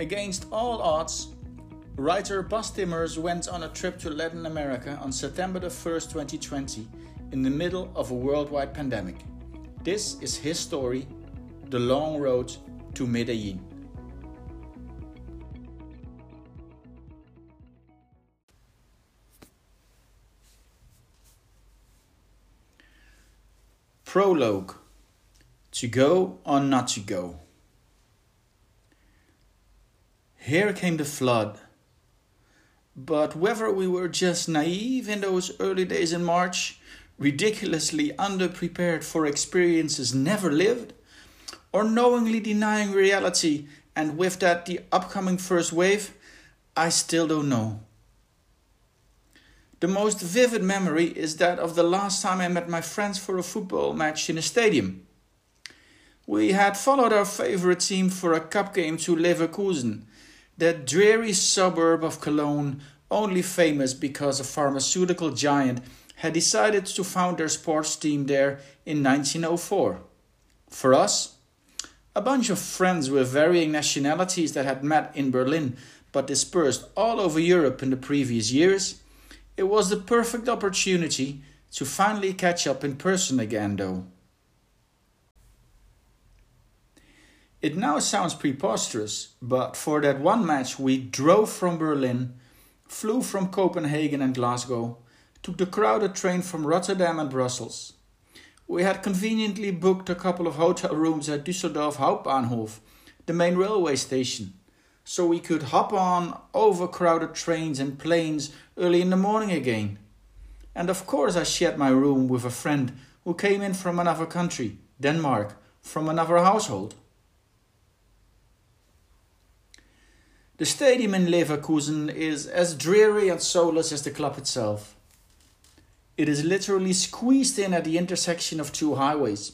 Against all odds, writer Bas Timmers went on a trip to Latin America on September the 1st, 2020, in the middle of a worldwide pandemic. This is his story The Long Road to Medellin. Prologue To go or not to go? Here came the flood. But whether we were just naive in those early days in March, ridiculously underprepared for experiences never lived, or knowingly denying reality and with that the upcoming first wave, I still don't know. The most vivid memory is that of the last time I met my friends for a football match in a stadium. We had followed our favorite team for a cup game to Leverkusen, that dreary suburb of Cologne, only famous because a pharmaceutical giant had decided to found their sports team there in 1904. For us, a bunch of friends with varying nationalities that had met in Berlin but dispersed all over Europe in the previous years, it was the perfect opportunity to finally catch up in person again, though. It now sounds preposterous, but for that one match we drove from Berlin, flew from Copenhagen and Glasgow, took the crowded train from Rotterdam and Brussels. We had conveniently booked a couple of hotel rooms at Düsseldorf Hauptbahnhof, the main railway station, so we could hop on overcrowded trains and planes early in the morning again. And of course, I shared my room with a friend who came in from another country, Denmark, from another household. The stadium in Leverkusen is as dreary and soulless as the club itself. It is literally squeezed in at the intersection of two highways.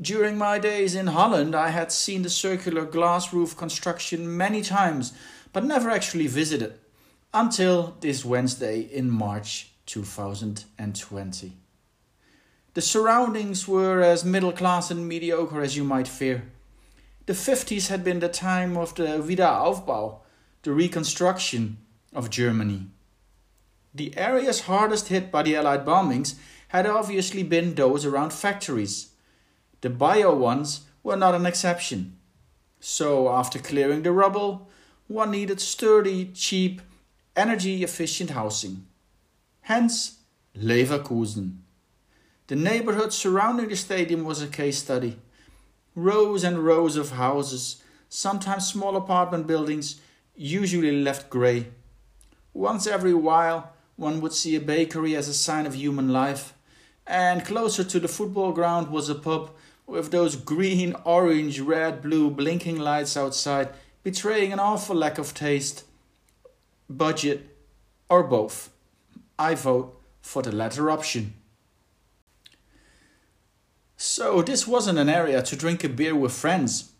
During my days in Holland, I had seen the circular glass roof construction many times, but never actually visited until this Wednesday in March 2020. The surroundings were as middle class and mediocre as you might fear. The 50s had been the time of the Wiederaufbau, the reconstruction of Germany. The areas hardest hit by the Allied bombings had obviously been those around factories. The Bayer ones were not an exception. So, after clearing the rubble, one needed sturdy, cheap, energy efficient housing. Hence, Leverkusen. The neighborhood surrounding the stadium was a case study rows and rows of houses, sometimes small apartment buildings, usually left grey. Once every while, one would see a bakery as a sign of human life, and closer to the football ground was a pub with those green, orange, red, blue blinking lights outside, betraying an awful lack of taste, budget, or both. I vote for the latter option. So, this wasn't an area to drink a beer with friends.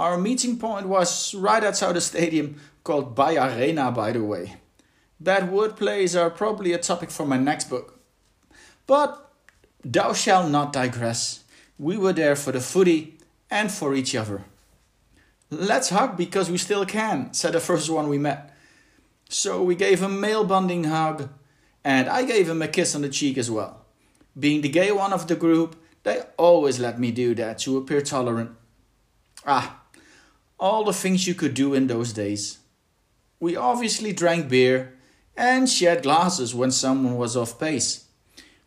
Our meeting point was right outside the stadium called Bay Arena, by the way. Bad word plays are probably a topic for my next book. But thou shalt not digress. We were there for the footy and for each other. Let's hug because we still can, said the first one we met. So we gave a male bonding hug, and I gave him a kiss on the cheek as well. Being the gay one of the group, they always let me do that to appear tolerant. Ah, all the things you could do in those days. We obviously drank beer and shared glasses when someone was off pace.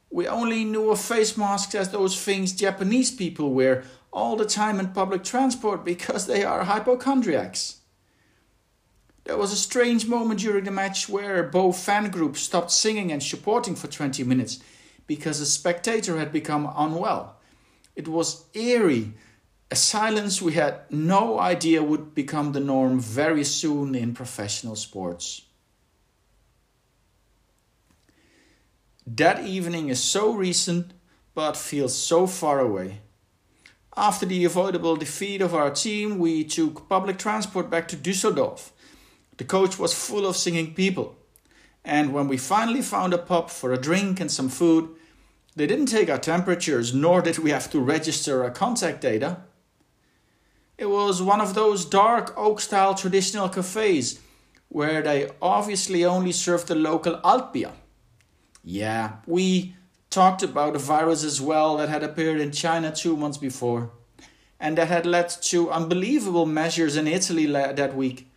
We only knew of face masks as those things Japanese people wear all the time in public transport because they are hypochondriacs. There was a strange moment during the match where both fan groups stopped singing and supporting for 20 minutes because a spectator had become unwell. It was eerie, a silence we had no idea would become the norm very soon in professional sports. That evening is so recent but feels so far away. After the avoidable defeat of our team, we took public transport back to Düsseldorf. The coach was full of singing people. And when we finally found a pub for a drink and some food, they didn't take our temperatures, nor did we have to register our contact data. It was one of those dark oak style traditional cafes where they obviously only served the local Altbier. Yeah, we talked about a virus as well that had appeared in China two months before and that had led to unbelievable measures in Italy that week,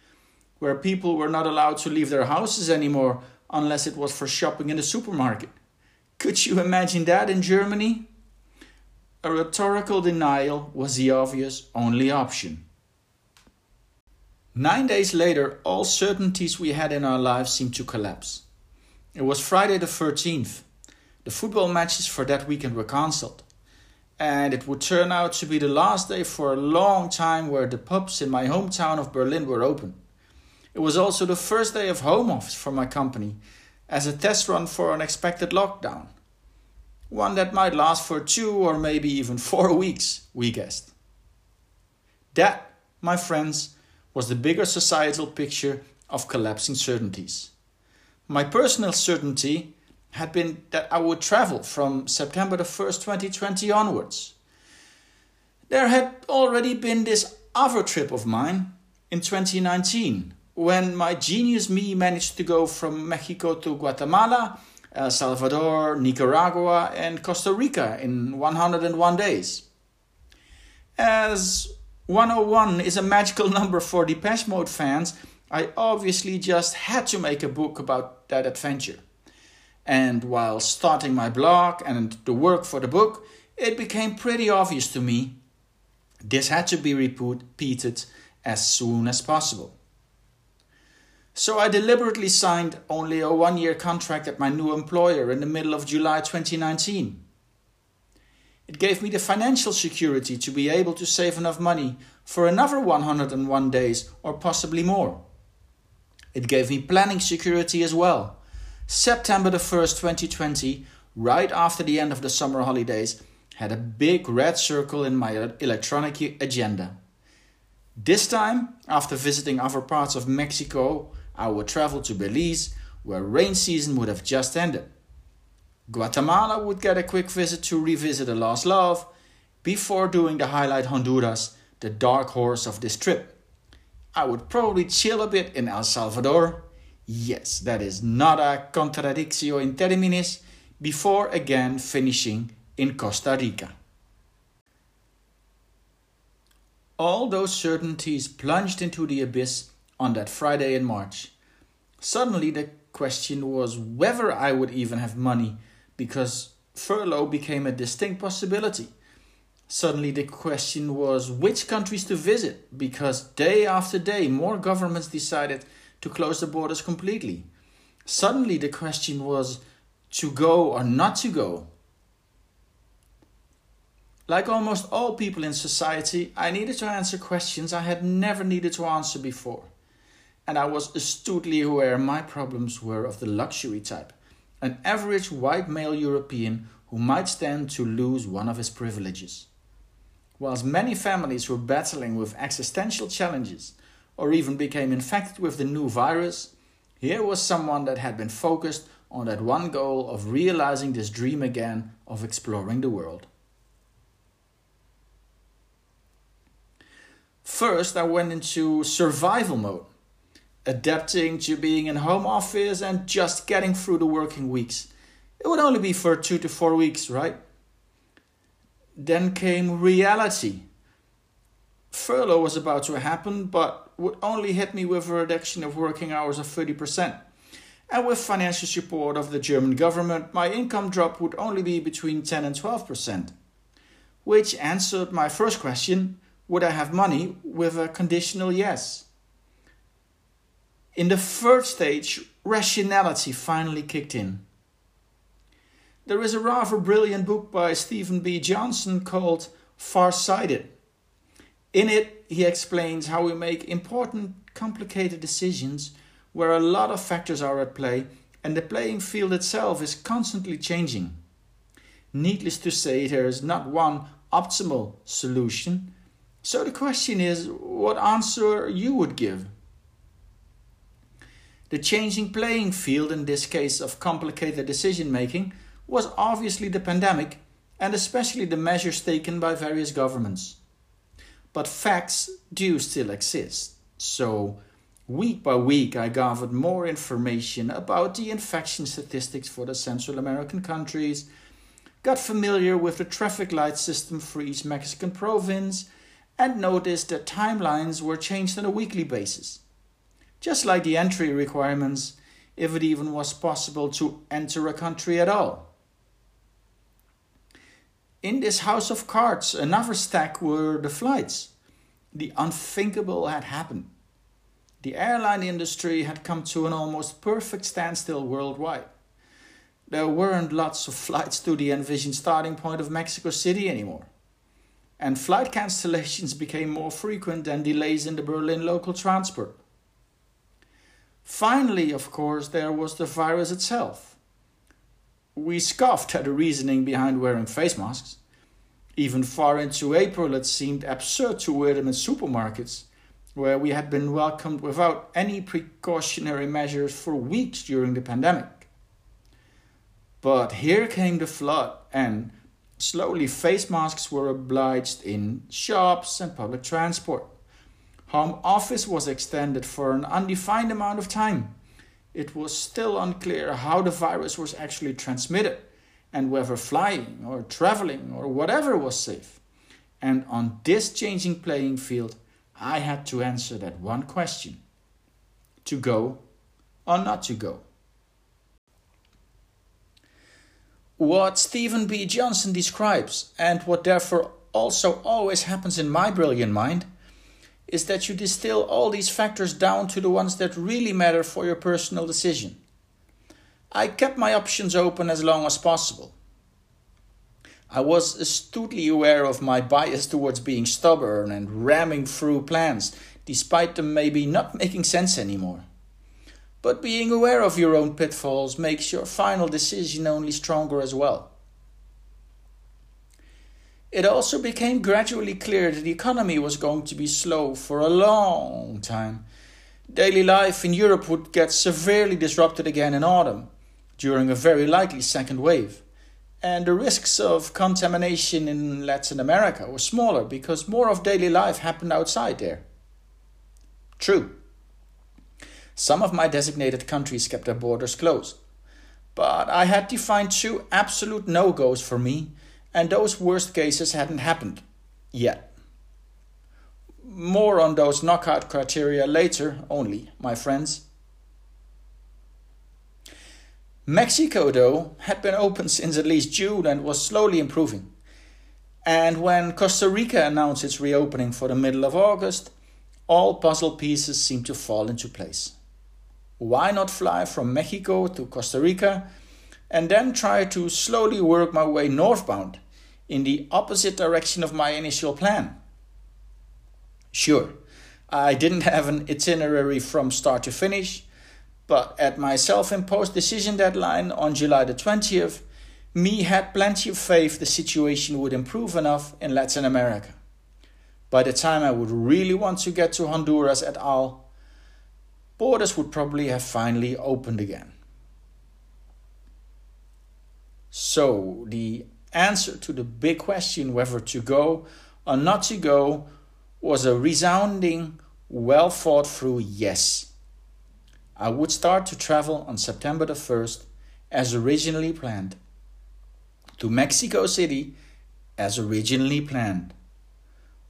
where people were not allowed to leave their houses anymore unless it was for shopping in the supermarket. Could you imagine that in Germany? A rhetorical denial was the obvious only option. Nine days later, all certainties we had in our lives seemed to collapse. It was Friday the 13th. The football matches for that weekend were cancelled and it would turn out to be the last day for a long time where the pubs in my hometown of Berlin were open. It was also the first day of home office for my company as a test run for an expected lockdown. One that might last for two or maybe even four weeks, we guessed. That, my friends, was the bigger societal picture of collapsing certainties. My personal certainty had been that I would travel from September the 1st, 2020 onwards. There had already been this other trip of mine in 2019 when my genius me managed to go from Mexico to Guatemala, El Salvador, Nicaragua, and Costa Rica in 101 days. As 101 is a magical number for Depeche Mode fans, I obviously just had to make a book about that adventure. And while starting my blog and the work for the book, it became pretty obvious to me this had to be repeated as soon as possible. So I deliberately signed only a one year contract at my new employer in the middle of July 2019. It gave me the financial security to be able to save enough money for another 101 days or possibly more. It gave me planning security as well September the 1st, 2020, right after the end of the summer holidays, had a big red circle in my electronic agenda. This time, after visiting other parts of Mexico, I would travel to Belize, where rain season would have just ended. Guatemala would get a quick visit to revisit a lost love, before doing the highlight Honduras, the dark horse of this trip. I would probably chill a bit in El Salvador, Yes, that is not a contradictio in terminis before again finishing in Costa Rica. All those certainties plunged into the abyss on that Friday in March. Suddenly, the question was whether I would even have money because furlough became a distinct possibility. Suddenly, the question was which countries to visit because day after day, more governments decided to close the borders completely. Suddenly, the question was to go or not to go. Like almost all people in society, I needed to answer questions I had never needed to answer before. And I was astutely aware my problems were of the luxury type an average white male European who might stand to lose one of his privileges. Whilst many families were battling with existential challenges, or even became infected with the new virus, here was someone that had been focused on that one goal of realizing this dream again of exploring the world. First, I went into survival mode, adapting to being in home office and just getting through the working weeks. It would only be for two to four weeks, right? Then came reality. Furlough was about to happen, but would only hit me with a reduction of working hours of 30%. And with financial support of the German government, my income drop would only be between 10 and 12%. Which answered my first question would I have money with a conditional yes? In the third stage, rationality finally kicked in. There is a rather brilliant book by Steven B. Johnson called Farsighted in it, he explains how we make important, complicated decisions where a lot of factors are at play and the playing field itself is constantly changing. Needless to say, there is not one optimal solution. So the question is what answer you would give? The changing playing field in this case of complicated decision making was obviously the pandemic and especially the measures taken by various governments. but facts do still exist. So, week by week, I gathered more information about the infection statistics for the Central American countries, got familiar with the traffic light system for each Mexican province, and noticed that timelines were changed on a weekly basis. Just like the entry requirements, if it even was possible to enter a country at all. In this house of cards, another stack were the flights. The unthinkable had happened. The airline industry had come to an almost perfect standstill worldwide. There weren't lots of flights to the envisioned starting point of Mexico City anymore. And flight cancellations became more frequent than delays in the Berlin local transport. Finally, of course, there was the virus itself we scoffed at the reasoning behind wearing face masks. Even far into April, it seemed absurd to wear them in supermarkets, where we had been welcomed without any precautionary measures for weeks during the pandemic. But here came the flood, and slowly face masks were obliged in shops and public transport. Home office was extended for an undefined amount of time it was still unclear how the virus was actually transmitted and whether flying or traveling or whatever was safe. And on this changing playing field, I had to answer that one question to go or not to go. What Steven B. Johnson describes, and what therefore also always happens in my brilliant mind, is that you distill all these factors down to the ones that really matter for your personal decision. I kept my options open as long as possible. I was astutely aware of my bias towards being stubborn and ramming through plans, despite them maybe not making sense anymore. But being aware of your own pitfalls makes your final decision only stronger as well. It also became gradually clear that the economy was going to be slow for a long time. Daily life in Europe would get severely disrupted again in autumn, during a very likely second wave. And the risks of contamination in Latin America were smaller because more of daily life happened outside there. True. Some of my designated countries kept their borders closed. But I had defined two absolute no goes for me and those worst cases hadn't happened yet. More on those knockout criteria later only, my friends. Mexico, though, had been open since at least June and was slowly improving. And when Costa Rica announced its reopening for the middle of August, all puzzle pieces seemed to fall into place. Why not fly from Mexico to Costa Rica and then try to slowly work my way northbound in the opposite direction of my initial plan. Sure, I didn't have an itinerary from start to finish, but at my self imposed decision deadline on July the 20th, me had plenty of faith the situation would improve enough in Latin America. By the time I would really want to get to Honduras et al., borders would probably have finally opened again. So, the answer to the big question whether to go or not to go was a resounding, well thought through yes. I would start to travel on September the 1st as originally planned, to Mexico City as originally planned.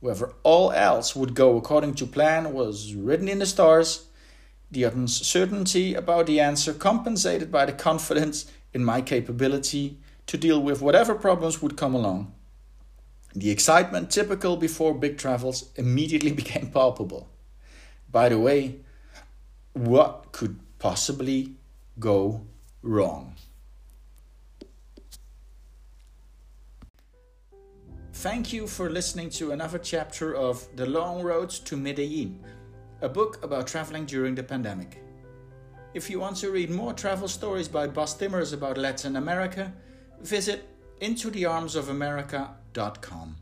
Whether all else would go according to plan was written in the stars. The uncertainty about the answer compensated by the confidence in my capability to deal with whatever problems would come along. The excitement typical before big travels immediately became palpable. By the way, what could possibly go wrong? Thank you for listening to another chapter of The Long Road to Medellin, a book about traveling during the pandemic. If you want to read more travel stories by Bas Timmers about Latin America, visit intothearmsofamerica.com.